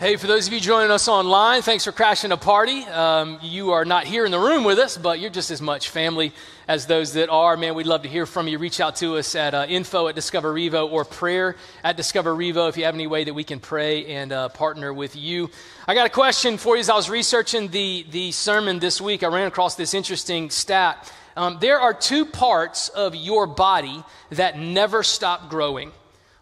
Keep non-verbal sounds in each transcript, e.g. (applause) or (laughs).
Hey, for those of you joining us online, thanks for crashing a party. Um, you are not here in the room with us, but you're just as much family as those that are. Man, we'd love to hear from you. Reach out to us at uh, info at Discover Revo or prayer at Discover Revo if you have any way that we can pray and uh, partner with you. I got a question for you as I was researching the, the sermon this week. I ran across this interesting stat. Um, there are two parts of your body that never stop growing.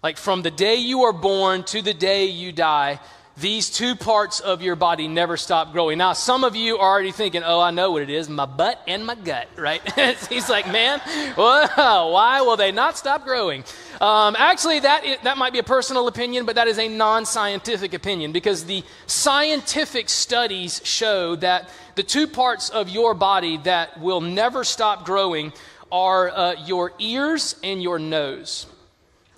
Like from the day you are born to the day you die, these two parts of your body never stop growing. Now, some of you are already thinking, oh, I know what it is my butt and my gut, right? (laughs) He's like, man, why will they not stop growing? Um, actually, that, that might be a personal opinion, but that is a non scientific opinion because the scientific studies show that the two parts of your body that will never stop growing are uh, your ears and your nose.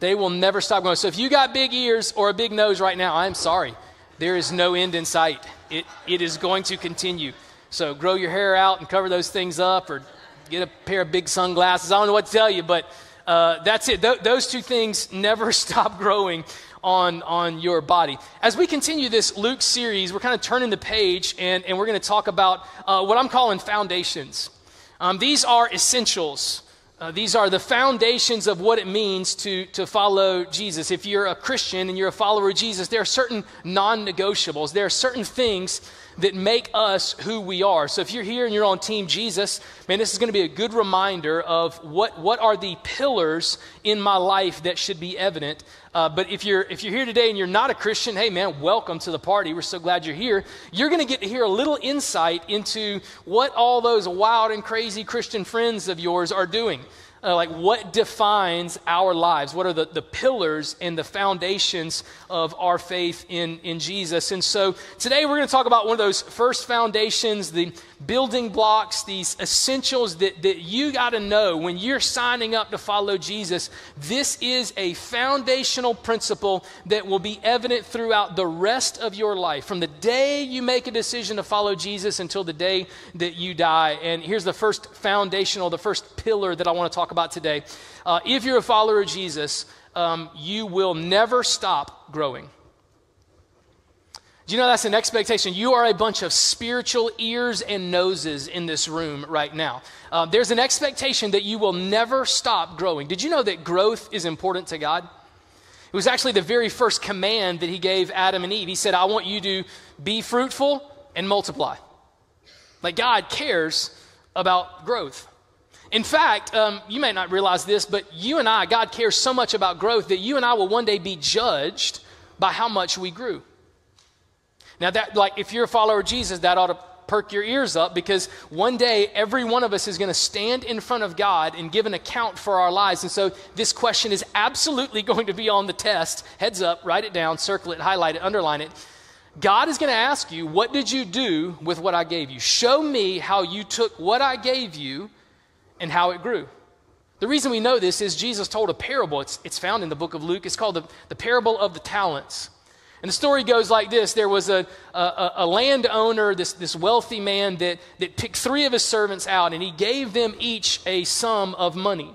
They will never stop growing. So if you got big ears or a big nose right now, I'm sorry. There is no end in sight. It, it is going to continue. So grow your hair out and cover those things up or get a pair of big sunglasses. I don't know what to tell you, but uh, that's it. Th- those two things never (laughs) stop growing on, on your body. As we continue this Luke series, we're kind of turning the page and, and we're going to talk about uh, what I'm calling foundations. Um, these are essentials. Uh, these are the foundations of what it means to, to follow Jesus. If you're a Christian and you're a follower of Jesus, there are certain non negotiables. There are certain things that make us who we are. So if you're here and you're on Team Jesus, man, this is going to be a good reminder of what, what are the pillars in my life that should be evident. Uh, but if you're, if you're here today and you're not a Christian, hey, man, welcome to the party. We're so glad you're here. You're going to get to hear a little insight into what all those wild and crazy Christian friends of yours are doing uh, like what defines our lives? What are the, the pillars and the foundations of our faith in, in jesus? And so today we're going to talk about one of those first foundations the building blocks these essentials that, that you got to know when you're signing up to follow jesus. This is a foundational principle that will be evident throughout the rest of your life from the day you make a decision to follow jesus until the day that you die. And here's the first foundational the first pillar that i want to talk talk about today. Uh, if you're a follower of Jesus, um, you will never stop growing. Do you know that's an expectation? You are a bunch of spiritual ears and noses in this room right now. Uh, there's an expectation that you will never stop growing. Did you know that growth is important to God? It was actually the very first command that He gave Adam and Eve. He said, I want you to be fruitful and multiply. Like God cares about growth. In fact, um, you may not realize this, but you and I, God cares so much about growth that you and I will one day be judged by how much we grew. Now, that, like, if you're a follower of Jesus, that ought to perk your ears up because one day every one of us is going to stand in front of God and give an account for our lives. And so this question is absolutely (laughs) going to be on the test. Heads up, write it down, circle it, highlight it, underline it. God is going to ask you, What did you do with what I gave you? Show me how you took what I gave you and how it grew. The reason we know this is Jesus told a parable. It's, it's found in the book of Luke. It's called the, the parable of the talents. And the story goes like this there was a, a, a landowner, this, this wealthy man, that, that picked three of his servants out, and he gave them each a sum of money.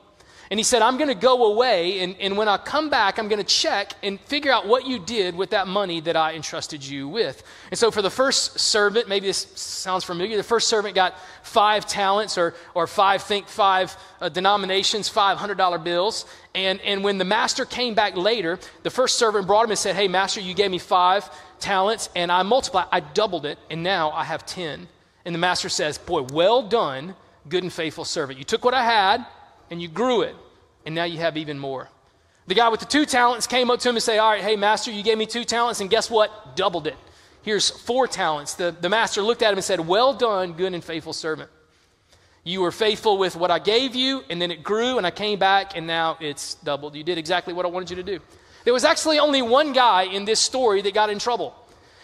And he said, I'm going to go away, and, and when I come back, I'm going to check and figure out what you did with that money that I entrusted you with. And so for the first servant, maybe this sounds familiar, the first servant got five talents, or, or five, think five uh, denominations, $500 bills. And, and when the master came back later, the first servant brought him and said, Hey, master, you gave me five talents, and I multiplied, I doubled it, and now I have 10. And the master says, Boy, well done, good and faithful servant. You took what I had, and you grew it and now you have even more. The guy with the two talents came up to him and said, All right, hey, master, you gave me two talents, and guess what? Doubled it. Here's four talents. The, the master looked at him and said, Well done, good and faithful servant. You were faithful with what I gave you, and then it grew, and I came back, and now it's doubled. You did exactly what I wanted you to do. There was actually only one guy in this story that got in trouble,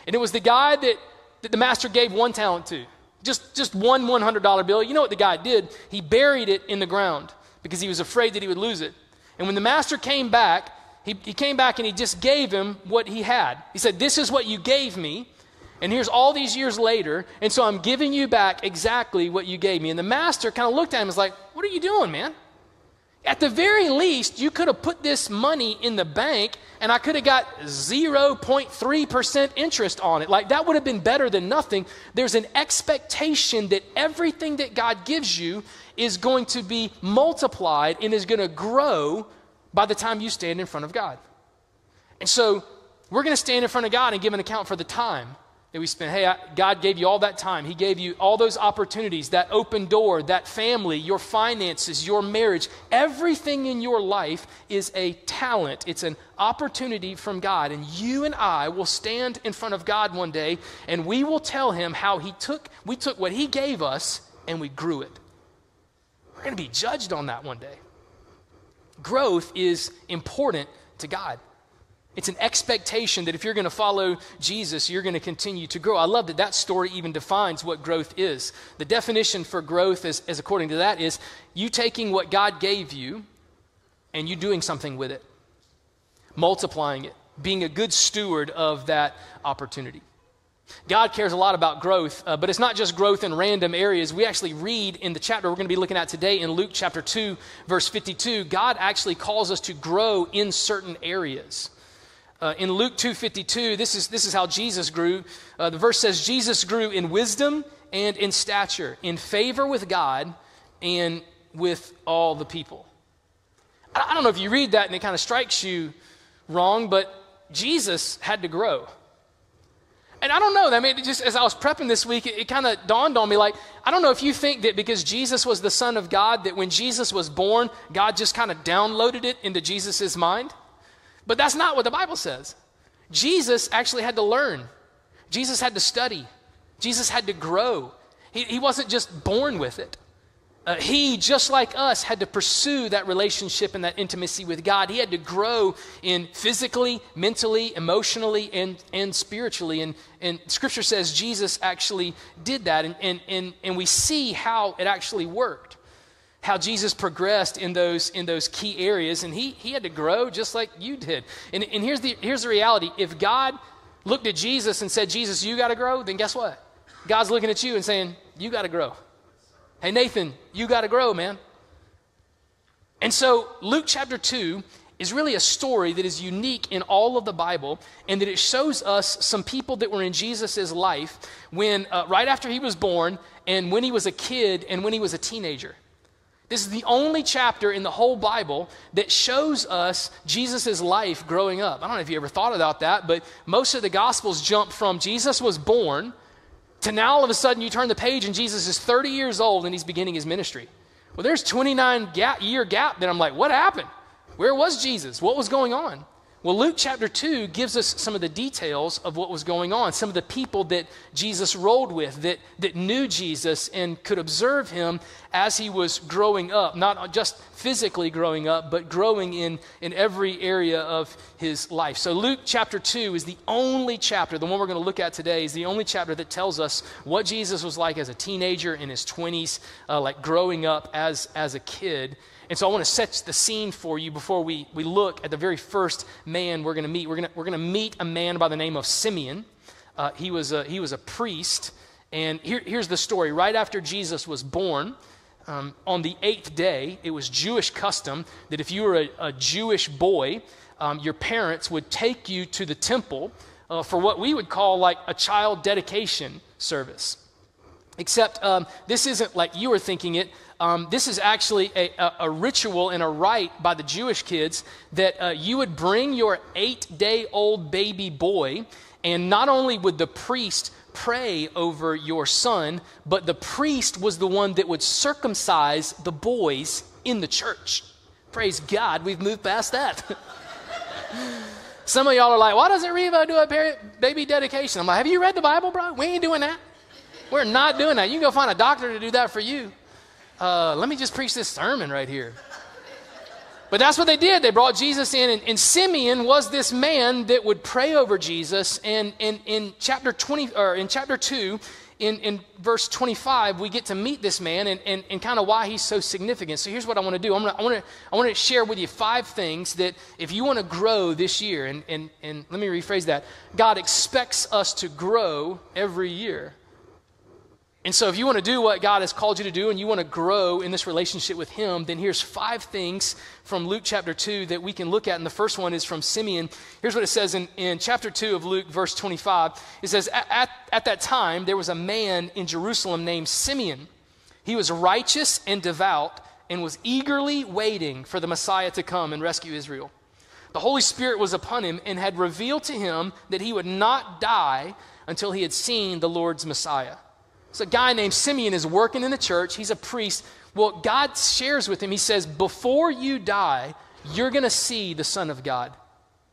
and it was the guy that, that the master gave one talent to. Just, just one $100 bill. You know what the guy did? He buried it in the ground because he was afraid that he would lose it. And when the master came back, he, he came back and he just gave him what he had. He said, This is what you gave me. And here's all these years later, and so I'm giving you back exactly what you gave me. And the master kind of looked at him and was like, What are you doing, man? At the very least, you could have put this money in the bank and I could have got 0.3% interest on it. Like that would have been better than nothing. There's an expectation that everything that God gives you is going to be multiplied and is going to grow by the time you stand in front of God. And so we're going to stand in front of God and give an account for the time that we spent. Hey, God gave you all that time. He gave you all those opportunities, that open door, that family, your finances, your marriage. Everything in your life is a talent, it's an opportunity from God. And you and I will stand in front of God one day and we will tell him how he took we took what he gave us and we grew it. We're going to be judged on that one day. Growth is important to God. It's an expectation that if you're going to follow Jesus, you're going to continue to grow. I love that that story even defines what growth is. The definition for growth, is, is according to that, is you taking what God gave you and you doing something with it, multiplying it, being a good steward of that opportunity. God cares a lot about growth, uh, but it's not just growth in random areas. We actually read in the chapter we're going to be looking at today in Luke chapter 2, verse 52, God actually calls us to grow in certain areas. Uh, in Luke 2:52, this is this is how Jesus grew. Uh, the verse says Jesus grew in wisdom and in stature, in favor with God and with all the people. I, I don't know if you read that and it kind of strikes you wrong, but Jesus had to grow. And I don't know. I mean, just as I was prepping this week, it, it kind of dawned on me like, I don't know if you think that because Jesus was the Son of God, that when Jesus was born, God just kind of downloaded it into Jesus' mind. But that's not what the Bible says. Jesus actually had to learn, Jesus had to study, Jesus had to grow. He, he wasn't just born with it. Uh, he, just like us, had to pursue that relationship and that intimacy with God. He had to grow in physically, mentally, emotionally, and, and spiritually. And, and Scripture says Jesus actually did that. And, and, and, and we see how it actually worked how Jesus progressed in those, in those key areas, and he, he had to grow just like you did. And, and here's, the, here's the reality if God looked at Jesus and said, Jesus, you got to grow, then guess what? God's looking at you and saying, You got to grow. Hey, Nathan, you got to grow, man. And so, Luke chapter 2 is really a story that is unique in all of the Bible, and that it shows us some people that were in Jesus' life when, uh, right after he was born, and when he was a kid, and when he was a teenager. This is the only chapter in the whole Bible that shows us Jesus' life growing up. I don't know if you ever thought about that, but most of the Gospels jump from Jesus was born to now all of a sudden you turn the page and Jesus is 30 years old and he's beginning his ministry. Well, there's 29 gap, year gap that I'm like, what happened? Where was Jesus? What was going on? Well, Luke chapter 2 gives us some of the details of what was going on, some of the people that Jesus rolled with, that, that knew Jesus and could observe him as he was growing up, not just physically growing up, but growing in, in every area of his life. So, Luke chapter 2 is the only chapter, the one we're going to look at today, is the only chapter that tells us what Jesus was like as a teenager in his 20s, uh, like growing up as, as a kid. And so I want to set the scene for you before we, we look at the very first man we're going to meet. We're going we're to meet a man by the name of Simeon. Uh, he, was a, he was a priest. And here, here's the story. Right after Jesus was born, um, on the eighth day, it was Jewish custom that if you were a, a Jewish boy, um, your parents would take you to the temple uh, for what we would call like a child dedication service. Except um, this isn't like you were thinking it. Um, this is actually a, a, a, ritual and a rite by the Jewish kids that uh, you would bring your eight day old baby boy, and not only would the priest pray over your son, but the priest was the one that would circumcise the boys in the church. Praise God, we've moved past that. (laughs) Some of y'all are like, why doesn't Revo do a baby dedication? I'm like, have you read the Bible, bro? We ain't doing that. We're not doing that. You can go find a doctor to do that for you uh, let me just preach this sermon right here. But that's what they did. They brought Jesus in, and, and, Simeon was this man that would pray over Jesus. And in chapter 20 or in chapter 2, in, in verse 25, we get to meet this man and, and, and kind of why he's so significant. So here's what I want to do I'm gonna, I want to I want to share with you five things that if you want to grow this year, and, and, and let me rephrase that God expects us to grow every year. And so, if you want to do what God has called you to do and you want to grow in this relationship with Him, then here's five things from Luke chapter 2 that we can look at. And the first one is from Simeon. Here's what it says in, in chapter 2 of Luke, verse 25. It says, at, at that time, there was a man in Jerusalem named Simeon. He was righteous and devout and was eagerly waiting for the Messiah to come and rescue Israel. The Holy Spirit was upon him and had revealed to him that he would not die until he had seen the Lord's Messiah. So, a guy named Simeon is working in the church. He's a priest. Well, God shares with him, He says, Before you die, you're going to see the Son of God.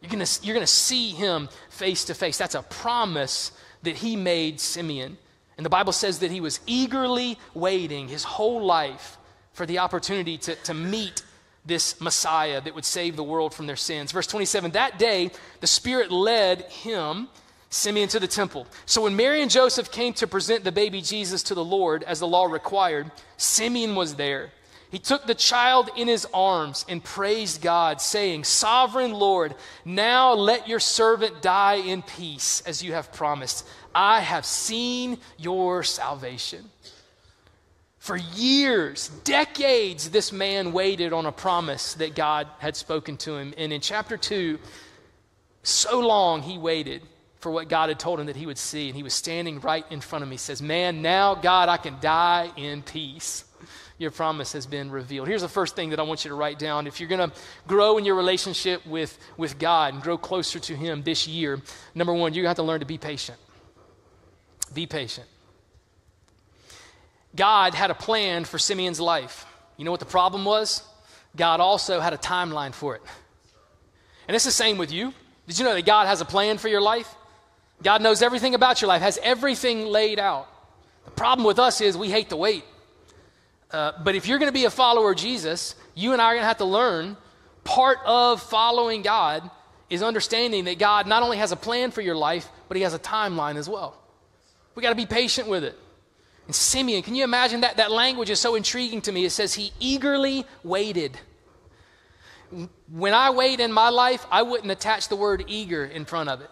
You're going you're to see him face to face. That's a promise that he made Simeon. And the Bible says that he was eagerly waiting his whole life for the opportunity to, to meet this Messiah that would save the world from their sins. Verse 27 That day, the Spirit led him Simeon to the temple. So when Mary and Joseph came to present the baby Jesus to the Lord as the law required, Simeon was there. He took the child in his arms and praised God, saying, Sovereign Lord, now let your servant die in peace, as you have promised. I have seen your salvation. For years, decades, this man waited on a promise that God had spoken to him. And in chapter 2, so long he waited for what God had told him that he would see. And he was standing right in front of me. He says, Man, now, God, I can die in peace. Your promise has been revealed. Here's the first thing that I want you to write down. If you're going to grow in your relationship with, with God and grow closer to Him this year, number one, you're going to have to learn to be patient. Be patient. God had a plan for Simeon's life. You know what the problem was? God also had a timeline for it. And it's the same with you. Did you know that God has a plan for your life? God knows everything about your life, has everything laid out. The problem with us is we hate to wait. Uh, but if you're going to be a follower of Jesus, you and I are going to have to learn part of following God is understanding that God not only has a plan for your life, but He has a timeline as well. We got to be patient with it. And Simeon, can you imagine that? That language is so intriguing to me. It says he eagerly waited. When I wait in my life, I wouldn't attach the word eager in front of it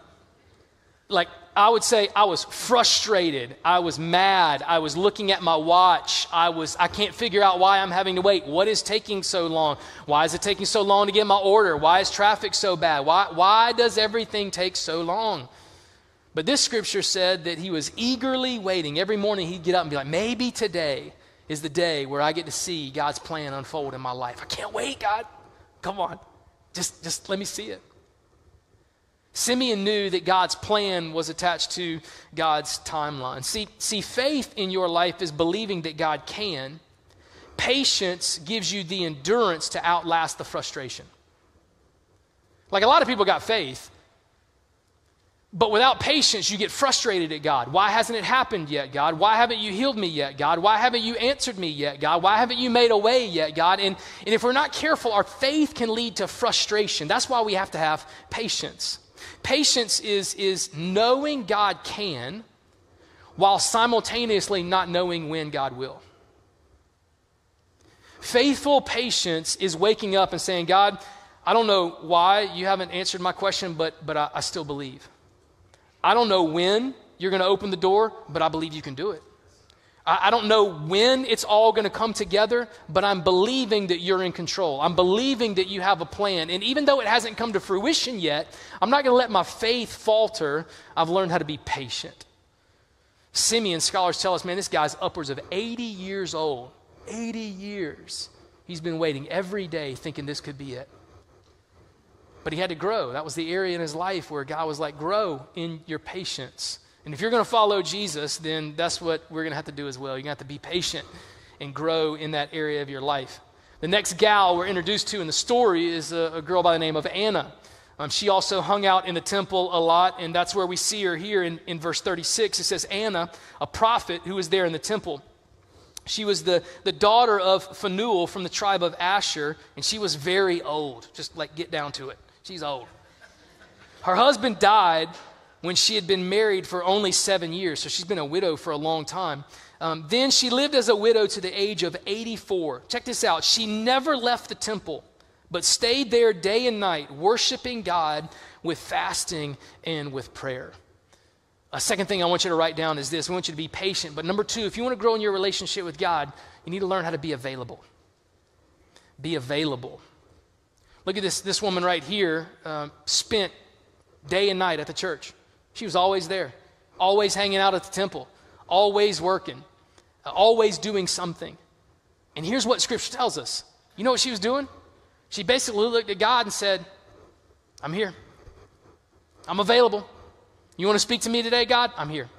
like I would say I was frustrated. I was mad. I was looking at my watch. I was I can't figure out why I'm having to wait. What is taking so long? Why is it taking so long to get my order? Why is traffic so bad? Why why does everything take so long? But this scripture said that he was eagerly waiting. Every morning he'd get up and be like, "Maybe today is the day where I get to see God's plan unfold in my life. I can't wait, God. Come on. Just just let me see it." Simeon knew that God's plan was attached to God's timeline. See, see, faith in your life is believing that God can. Patience gives you the endurance to outlast the frustration. Like a lot of people got faith, but without patience, you get frustrated at God. Why hasn't it happened yet, God? Why haven't you healed me yet, God? Why haven't you answered me yet, God? Why haven't you made a way yet, God? And, and if we're not careful, our faith can lead to frustration. That's why we have to have patience. Patience is, is knowing God can while simultaneously not knowing when God will. Faithful patience is waking up and saying, God, I don't know why you haven't answered my question, but, but I, I still believe. I don't know when you're going to open the door, but I believe you can do it. I, don't know when it's all going to come together, but I'm believing that you're in control. I'm believing that you have a plan. And even though it hasn't come to fruition yet, I'm not going to let my faith falter. I've learned how to be patient. Simeon, scholars tell us, man, this guy's upwards of 80 years old. 80 years. He's been waiting every day thinking this could be it. But he had to grow. That was the area in his life where God was like, grow in your patience. And if you're going to follow Jesus, then that's what we're going to have to do as well. You're going to have to be patient and grow in that area of your life. The next gal we're introduced to in the story is a, a girl by the name of Anna. Um, she also hung out in the temple a lot, and that's where we see her here in, in verse 36. It says, Anna, a prophet who was there in the temple. She was the, the daughter of Phanuel from the tribe of Asher, and she was very old. Just like get down to it. She's old. Her husband died when she had been married for only seven years. So she's been a widow for a long time. Um, then she lived as a widow to the age of 84. Check this out. She never left the temple, but stayed there day and night, worshiping God with fasting and with prayer. A second thing I want you to write down is this we want you to be patient. But number two, if you want to grow in your relationship with God, you need to learn how to be available. Be available. Look at this, this woman right here, uh, spent day and night at the church. She was always there, always hanging out at the temple, always working, uh, always doing something. And here's what Scripture tells us. You know what she was doing? She basically looked at God and said, I'm here. I'm available. You want to speak to me today, God? I'm here.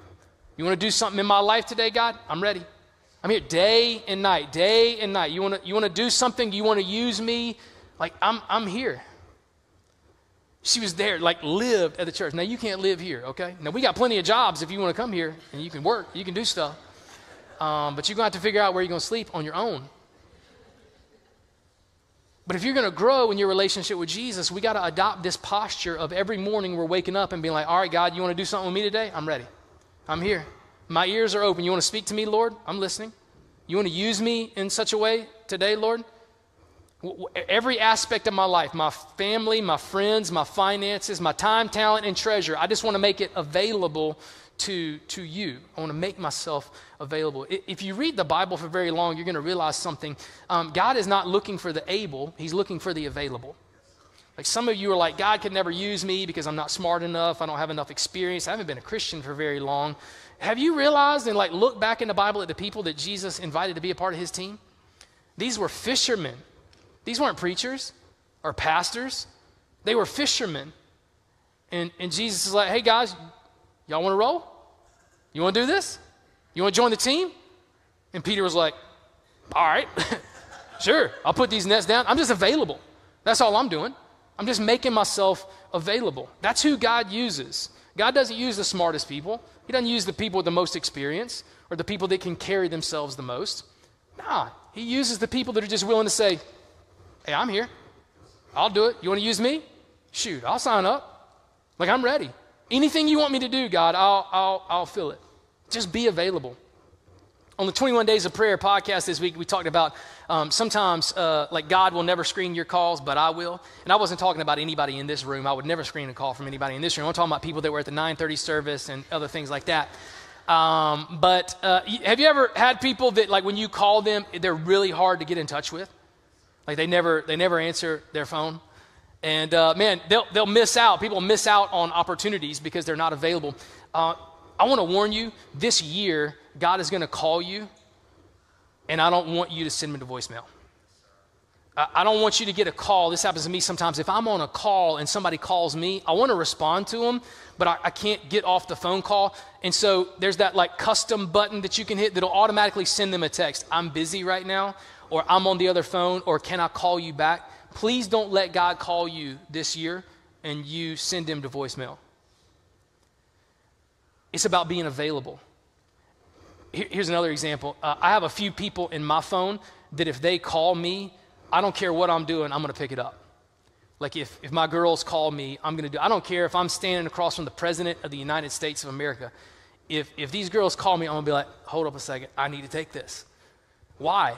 You want to do something in my life today, God? I'm ready. I'm here day and night, day and night. You want to, you want to do something? You want to use me? Like, I'm, I'm here. She was there, like, lived at the church. Now, you can't live here, okay? Now, we got plenty of jobs if you want to come here and you can work, you can do stuff. Um, but you're going to have to figure out where you're going to sleep on your own. But if you're going to grow in your relationship with Jesus, we got to adopt this posture of every morning we're waking up and being like, all right, God, you want to do something with me today? I'm ready. I'm here. My ears are open. You want to speak to me, Lord? I'm listening. You want to use me in such a way today, Lord? Every aspect of my life, my family, my friends, my finances, my time, talent, and treasure, I just want to make it available to, to you. I want to make myself available. If you read the Bible for very long, you're going to realize something. Um, God is not looking for the able, He's looking for the available. Like some of you are like, God could never use me because I'm not smart enough, I don't have enough experience, I haven't been a Christian for very long. Have you realized and like look back in the Bible at the people that Jesus invited to be a part of his team? These were fishermen. These weren't preachers or pastors. They were fishermen. And, and Jesus is like, hey guys, Y'all want to roll? You want to do this? You want to join the team? And Peter was like, All right, (laughs) sure, I'll put these nets down. I'm just available. That's all I'm doing. I'm just making myself available. That's who God uses. God doesn't use the smartest people, He doesn't use the people with the most experience or the people that can carry themselves the most. Nah, He uses the people that are just willing to say, Hey, I'm here. I'll do it. You want to use me? Shoot, I'll sign up. Like, I'm ready. Anything you want me to do, God, I'll, I'll, I'll fill it. Just be available. On the 21 Days of Prayer podcast this week, we talked about um, sometimes, uh, like, God will never screen your calls, but I will. And I wasn't talking about anybody in this room. I would never screen a call from anybody in this room. I'm talking about people that were at the 930 service and other things like that. Um, but uh, have you ever had people that, like, when you call them, they're really hard to get in touch with? Like, they never, they never answer their phone? And uh, man, they'll, they'll miss out. People miss out on opportunities because they're not available. Uh, I want to warn you this year, God is going to call you, and I don't want you to send me to voicemail. I don't want you to get a call. This happens to me sometimes. If I'm on a call and somebody calls me, I want to respond to them, but I, I, can't get off the phone call. And so there's that like custom button that you can hit that'll automatically send them a text. I'm busy right now, or I'm on the other phone, or can I call you back? Please don't let God call you this year and you send him to voicemail. It's about being available. Here's another example. Uh, I have a few people in my phone that if they call me, I don't care what I'm doing, I'm going to pick it up. Like if, if my girls call me, I'm going to do I don't care if I'm standing across from the president of the United States of America. If, if these girls call me, I'm going to be like, hold up a second, I need to take this. Why?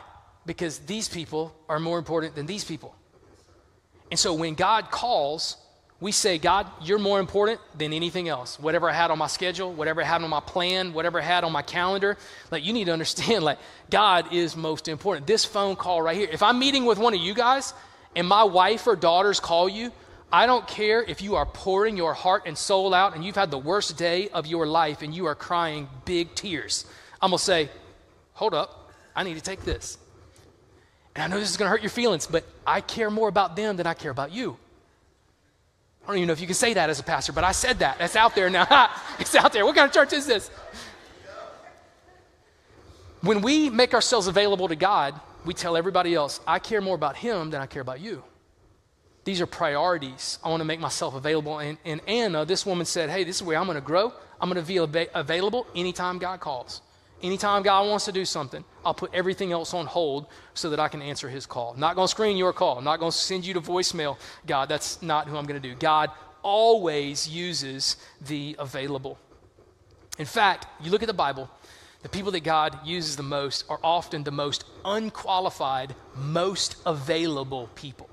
Because these people are more important than these people. And so when God calls, we say, God, you're more important than anything else. Whatever I had on my schedule, whatever I had on my plan, whatever I had on my calendar, like you need to understand, (laughs) like God is most important. This phone call right here, if I'm meeting with one of you guys and my wife or daughters call you, I don't care if you are pouring your heart and soul out and you've had the worst day of your life and you are crying big tears. I'm going to say, hold up, I need to take this. And I know this is going to hurt your feelings, but I care more about them than I care about you. I don't even know if you can say that as a pastor, but I said that. That's out there now. (laughs) it's out there. What kind of church is this? When we make ourselves available to God, we tell everybody else, I care more about Him than I care about you. These are priorities. I want to make myself available. And, and Anna, this woman said, Hey, this is where I'm going to grow. I'm going to be av- available anytime God calls. Anytime God wants to do something, I'll put everything else on hold so that I can answer his call. Not going to screen your call. Not going to send you to voicemail. God, that's not who I'm going to do. God, always uses the available. In fact, you look at the Bible, the people that God uses the most are often the most unqualified, most available people.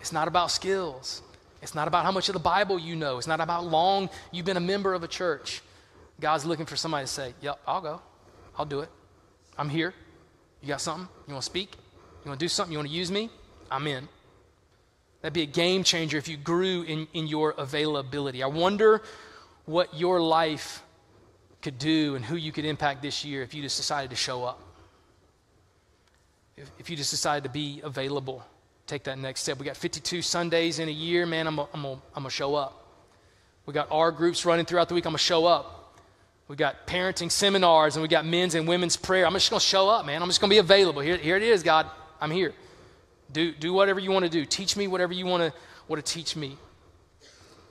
It's not about skills. It's not about how much of the Bible you know. It's not about long you've been a member of a church. God's looking for somebody to say, Yep, I'll go. I'll do it. I'm here. You got something? You want to speak? You want to do something? You want to use me? I'm in. That'd be a game changer if you grew in, in your availability. I wonder what your life could do and who you could impact this year if you just decided to show up. If, if you just decided to be available, take that next step. We got 52 Sundays in a year, man, I'm going to show up. We got our groups running throughout the week, I'm going to show up. We got parenting seminars and we got men's and women's prayer. I'm just going to show up, man. I'm just going to be available. Here, here it is, God. I'm here. Do, do whatever you want to do. Teach me whatever you want to, want to teach me.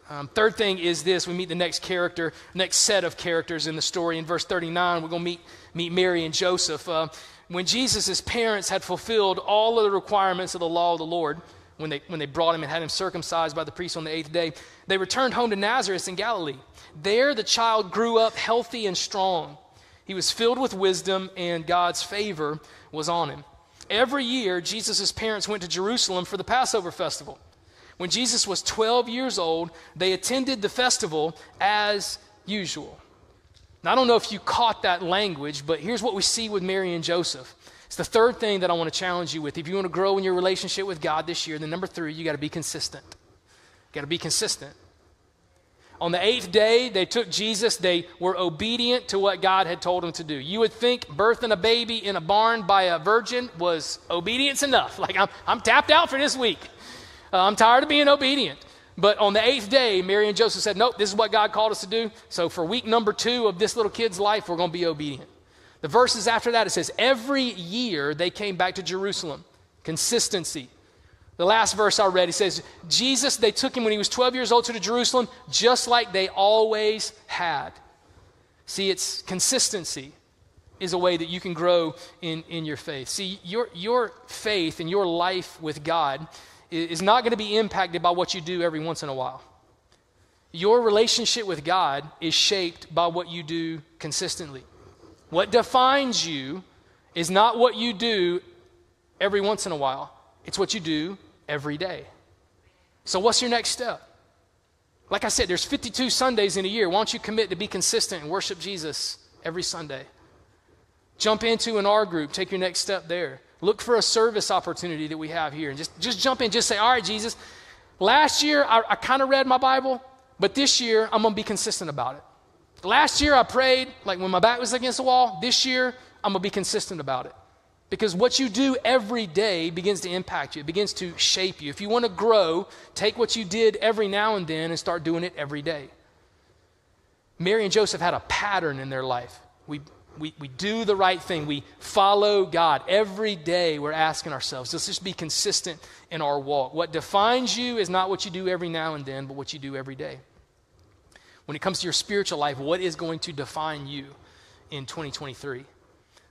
Um, third thing is this we meet the next character, next set of characters in the story. In verse 39, we're going to meet, meet Mary and Joseph. Uh, when Jesus' parents had fulfilled all of the requirements of the law of the Lord, when they, when they brought him and had him circumcised by the priest on the eighth day, they returned home to Nazareth in Galilee. There, the child grew up healthy and strong. He was filled with wisdom, and God's favor was on him. Every year, Jesus' parents went to Jerusalem for the Passover festival. When Jesus was 12 years old, they attended the festival as usual. Now, I don't know if you caught that language, but here's what we see with Mary and Joseph. It's the third thing that I want to challenge you with. If you want to grow in your relationship with God this year, then number three, you got to be consistent. You got to be consistent. On the eighth day, they took Jesus. They were obedient to what God had told them to do. You would think birthing a baby in a barn by a virgin was obedience enough. (laughs) Like, I'm, I'm tapped out for this week. Uh, I'm tired of being obedient. But on the eighth day, Mary and Joseph said, Nope, this is what God called us to do. So for week number two of this little kid's life, we're going to be obedient. The verses after that, it says, Every year they came back to Jerusalem. Consistency. The last verse I read, he says, Jesus, they took him when he was 12 years old to Jerusalem, just like they always had. See, it's consistency is a way that you can grow in, in your faith. See, your, your faith and your life with God is not going to be impacted by what you do every once in a while. Your relationship with God is shaped by what you do consistently. What defines you is not what you do every once in a while, it's what you do every day. So, what's your next step? Like I said, there's 52 Sundays in a year. Why don't you commit to be consistent and worship Jesus every Sunday? Jump into an R group, take your next step there. Look for a service opportunity that we have here and just, just jump in. Just say, All right, Jesus, last year I, I kind of read my Bible, but this year I'm going to be consistent about it. Last year I prayed like when my back was against the wall. This year I'm going to be consistent about it. Because what you do every day begins to impact you, it begins to shape you. If you want to grow, take what you did every now and then and start doing it every day. Mary and Joseph had a pattern in their life. We, we, we do the right thing, we follow God. Every day we're asking ourselves, let's just be consistent in our walk. What defines you is not what you do every now and then, but what you do every day. When it comes to your spiritual life, what is going to define you in 2023?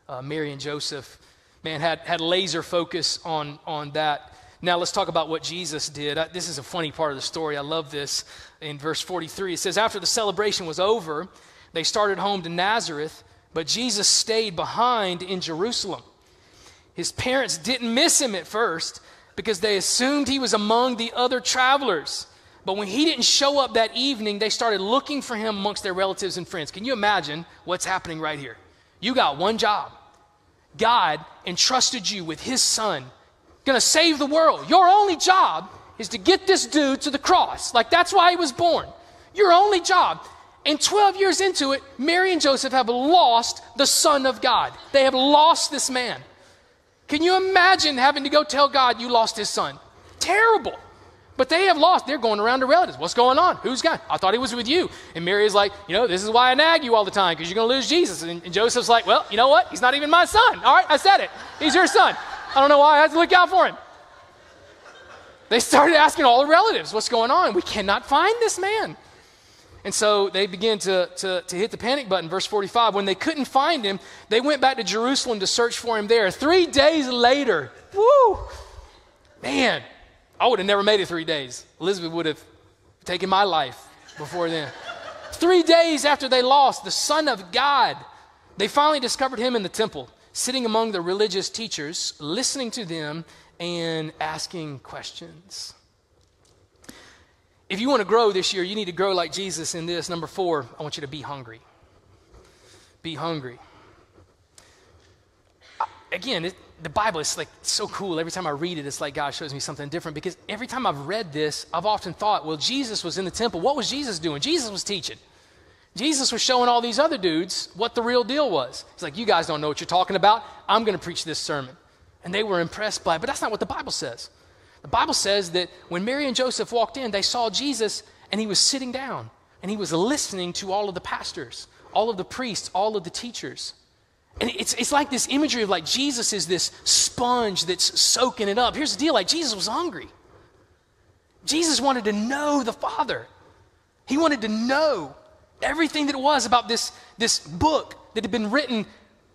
Uh, Mary and Joseph man, had, had laser focus on, on that. Now let's talk about what Jesus did. I, this is a funny part of the story. I love this. In verse 43, it says, After the celebration was over, they started home to Nazareth, but Jesus stayed behind in Jerusalem. His parents didn't miss him at first because they assumed he was among the other travelers. But when he didn't show up that evening, they started looking for him amongst their relatives and friends. Can you imagine what's happening right here? You got one job God entrusted you with his son, gonna save the world. Your only job is to get this dude to the cross. Like that's why he was born. Your only job. And 12 years into it, Mary and Joseph have lost the Son of God. They have lost this man. Can you imagine having to go tell God you lost his son? Terrible. But they have lost. They're going around to relatives. What's going on? Who's gone? I thought he was with you. And Mary is like, you know, this is why I nag you all the time because you're going to lose Jesus. And, and, Joseph's like, well, you know what? He's not even my son. All right, I said it. He's your son. I don't know why I have to look out for him. They started asking all the relatives, what's going on? We cannot find this man. And so they begin to, to, to hit the panic button. Verse 45 when they couldn't find him, they went back to Jerusalem to search for him there. Three days later, woo, man, I would have never made it three days. Elizabeth would have taken my life before then. (laughs) Three days after they lost, the Son of God, they finally discovered him in the temple, sitting among the religious teachers, listening to them and asking questions. If you want to grow this year, you need to grow like Jesus in this. Number four, I want you to be hungry. Be hungry. Again, it, the Bible is like so cool. Every time I read it, it's like God shows me something different because every time I've read this, I've often thought, well, Jesus was in the temple. What was Jesus doing? Jesus was teaching. Jesus was showing all these other dudes what the real deal was. He's like, you guys don't know what you're talking about. I'm going to preach this sermon. And they were impressed by it, but that's not what the Bible says. The Bible says that when Mary and Joseph walked in, they saw Jesus and he was sitting down and he was listening to all of the pastors, all of the priests, all of the teachers. And it's, it's like this imagery of like Jesus is this sponge that's soaking it up. Here's the deal like Jesus was hungry. Jesus wanted to know the Father. He wanted to know everything that it was about this, this book that had been written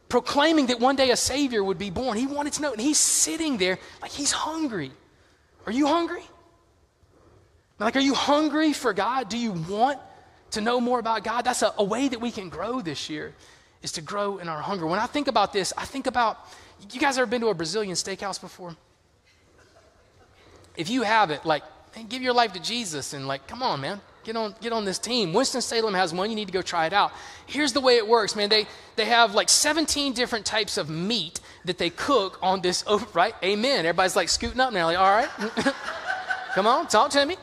proclaiming that one day a Savior would be born. He wanted to know. And he's sitting there like he's hungry. Are you hungry? Like, are you hungry for God? Do you want to know more about God? That's a, a way that we can grow this year, is to grow in our hunger. When I think about this, I think about you guys ever been to a Brazilian steakhouse before? If you haven't, like, man, give your life to Jesus and, like, come on, man. Get on, get on this team. Winston-Salem has one. You need to go try it out. Here's the way it works, man. They, they have like 17 different types of meat that they cook on this, oh, right? Amen. Everybody's like scooting up now, like, all right. (laughs) Come on, talk to me.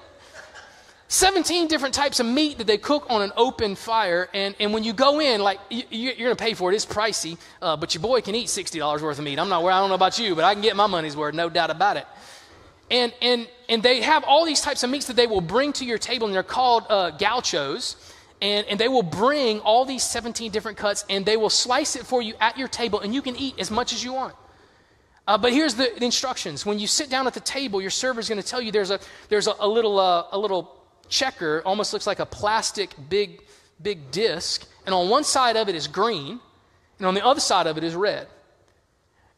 17 different types of meat that they cook on an open fire. And, and when you go in, like, you, are going to pay for it. It's pricey, uh, but your boy can eat $60 worth of meat. I'm not where I don't know about you, but I can get my money's worth, no doubt about it. And, and, and they have all these types of meats that they will bring to your table, and they're called uh, gauchos. And, and they will bring all these 17 different cuts, and they will slice it for you at your table, and you can eat as much as you want. Uh, but here's the, the, instructions. When you sit down at the table, your server is going to tell you there's a, there's a, a little, uh, a little checker, almost looks like a plastic big, big disc, and on one side of it is green, and on the other side of it is red.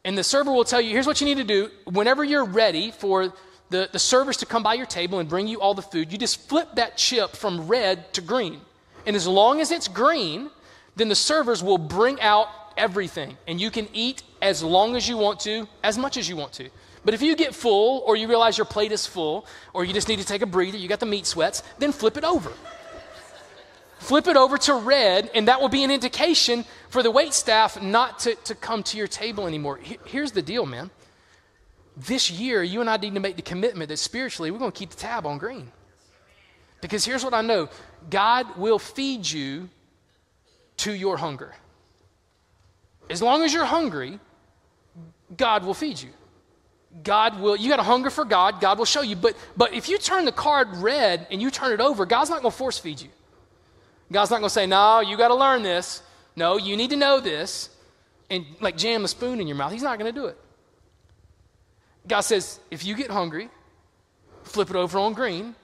And the server will tell you here's what you need to do. Whenever you're ready for the, the servers to come by your table and bring you all the food, you just flip that chip from red to green. And as long as it's green, then the servers will bring out everything. And you can eat as long as you want to, as much as you want to. But if you get full, or you realize your plate is full, or you just need to take a breather, you got the meat sweats, then flip it over flip it over to red, and that will be an indication for the wait staff not to, to come to your table anymore. Here's the deal, man. This year, you and I need to make the commitment that spiritually we're going to keep the tab on green. Because here's what I know God will feed you to your hunger. As long as you're hungry, God will feed you. God will, you got a hunger for God, God will show you. But, but if you turn the card red and you turn it over, God's not going to force feed you. God's not going to say, no, you got to learn this. No, you need to know this. And like jam a spoon in your mouth. He's not going to do it. God says, if you get hungry, flip it over on green,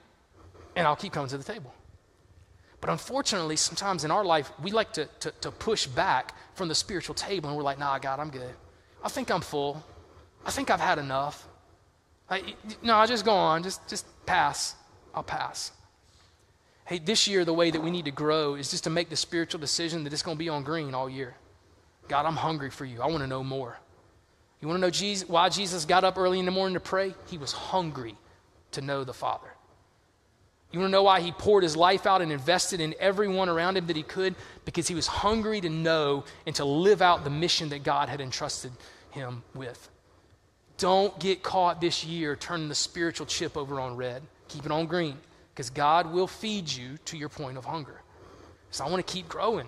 and I'll keep coming to the table. But unfortunately, sometimes in our life, we like to, to, to, push back from the spiritual table, and we're like, nah, God, I'm good. I think I'm full. I think I've had enough. I, no, I just go on. Just, just pass. I'll pass. Hey, this year, the way that we need to grow is just to make the spiritual decision that it's going to be on green all year. God, I'm hungry for you. I want to know more. You want to know Jesus, why Jesus got up early in the morning to pray? He was hungry to know the Father. You want to know why he poured his life out and invested in everyone around him that he could? Because he was hungry to know and to live out the mission that God had entrusted him with. Don't get caught this year turning the spiritual chip over on red. Keep it on green because God will feed you to your point of hunger. So I want to keep growing.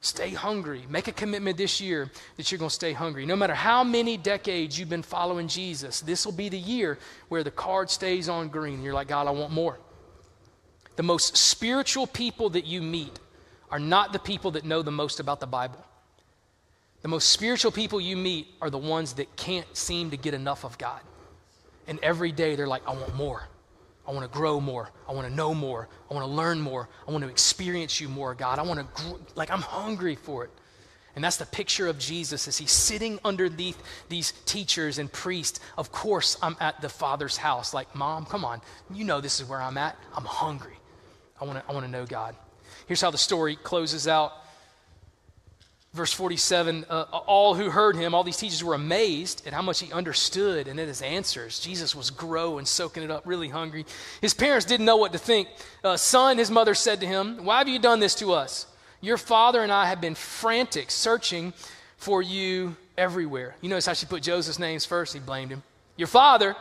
Stay hungry. Make a commitment this year that you're going to stay hungry. No matter how many decades you've been following Jesus, this will be the year where the card stays on green. You're like, God, I want more. The most spiritual people that you meet are not the people that know the most about the Bible. The most spiritual people you meet are the ones that can't seem to get enough of God. And every day they're like, I want more. I want to grow more. I want to know more. I want to learn more. I want to experience you more, God. I want to, gr- like, I'm hungry for it. And that's the picture of Jesus as he's sitting underneath these teachers and priests. Of course, I'm at the Father's house. Like, Mom, come on. You know this is where I'm at. I'm hungry. I want to I want to know God. Here's how the story closes out. Verse 47 uh, All who heard him, all these teachers were amazed at how much he understood and at his answers. Jesus was growing, soaking it up, really hungry. His parents didn't know what to think. Uh, son, his mother said to him, Why have you done this to us? Your father and I have been frantic, searching for you everywhere. You notice how she put Joseph's names first? He blamed him. Your father.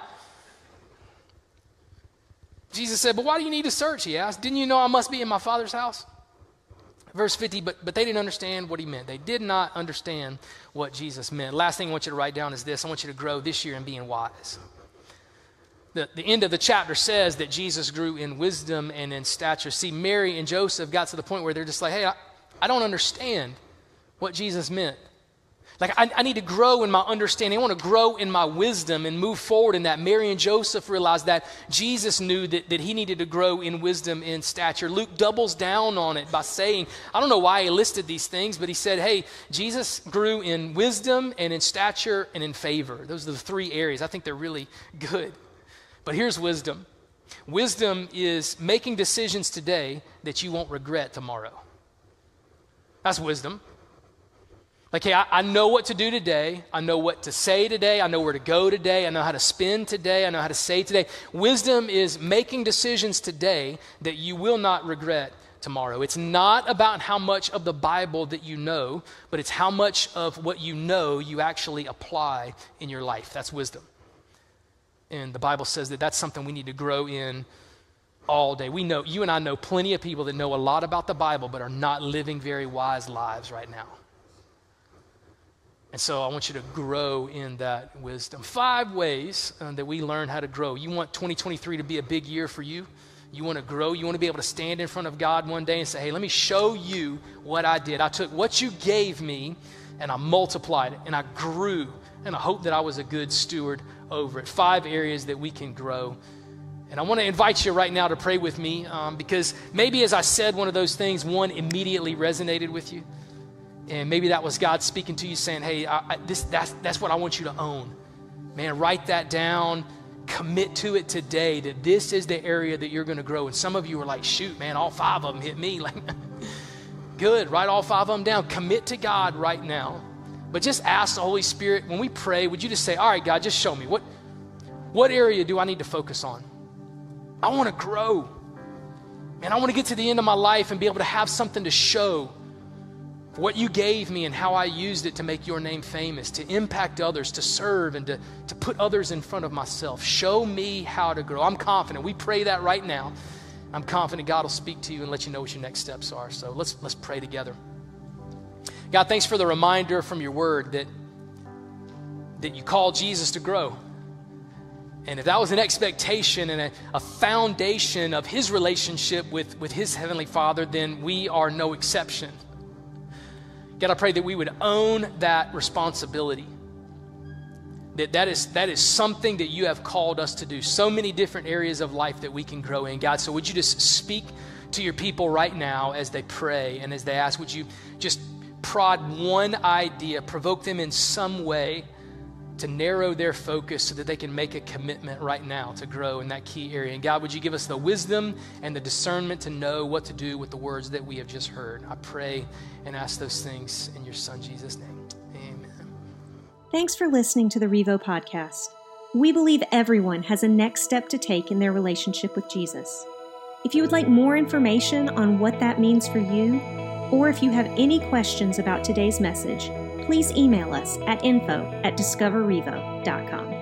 Jesus said, But why do you need to search? He asked. Didn't you know I must be in my father's house? Verse 50, but, but they didn't understand what he meant. They did not understand what Jesus meant. Last thing I want you to write down is this I want you to grow this year in being wise. The, the end of the chapter says that Jesus grew in wisdom and in stature. See, Mary and Joseph got to the point where they're just like, hey, I, I don't understand what Jesus meant. Like, I, I, need to grow in my understanding. I want to grow in my wisdom and move forward in that. Mary and Joseph realized that. Jesus knew that, that he needed to grow in wisdom and stature. Luke doubles down on it by saying, I don't know why he listed these things, but he said, hey, Jesus grew in wisdom and in stature and in favor. Those are the three areas. I think they're really good. But here's wisdom wisdom is making decisions today that you won't regret tomorrow. That's wisdom. Like, hey, I, I, know what to do today. I know what to say today. I know where to go today. I know how to spend today. I know how to say today. Wisdom is making decisions today that you will not regret tomorrow. It's not about how much of the Bible that you know, but it's how much of what you know you actually apply in your life. That's wisdom. And the Bible says that that's something we need to grow in all day. We know, you and I know plenty of people that know a lot about the Bible, but are not living very wise lives right now. And so I want you to grow in that wisdom. Five ways uh, that we learn how to grow. You want 2023 to be a big year for you. You want to grow. You want to be able to stand in front of God one day and say, hey, let me show you what I did. I took what you gave me and I multiplied it and I grew. And I hope that I was a good steward over it. Five areas that we can grow. And I want to invite you right now to pray with me um, because maybe as I said one of those things, one immediately resonated with you. And maybe that was God speaking to you saying, hey, I, I, this, that's, that's what I want you to own. Man, write that down. Commit to it today that this is the area that you're going to grow. And some of you are like, shoot, man, all five of them hit me. (laughs) Like, good, write all five of them down. Commit to God right now. But just ask the Holy Spirit, when we pray, would you just say, all right, God, just show me. What, what area do I need to focus on? I want to grow. Man, I want to get to the end of my life and be able to have something to show what you gave me and how I used it to make your name famous, to impact others, to serve, and to, to put others in front of myself. Show me how to grow. I'm confident. We pray that right now. I'm confident God will speak to you and let you know what your next steps are. So let's, let's pray together. God, thanks for the reminder from your word that, that you call Jesus to grow. And if that was an expectation and a, a, foundation of his relationship with, with his heavenly Father, then we are no exception. God, I pray that we would own that responsibility. That that is, that is something that you have called us to do. So many different areas of life that we can grow in. God, so would you just speak to your people right now as they pray and as they ask, would you just prod one idea, provoke them in some way to narrow their focus so that they can make a commitment right now to grow in that key area. And God, would you give us the wisdom and the discernment to know what to do with the words that we have just heard? I pray and ask those things in your Son, Jesus' name. Amen. Thanks for listening to the Revo podcast. We believe everyone has a next step to take in their relationship with Jesus. If you would like more information on what that means for you, or if you have any questions about today's message, please email us at info at discoverrevo.com.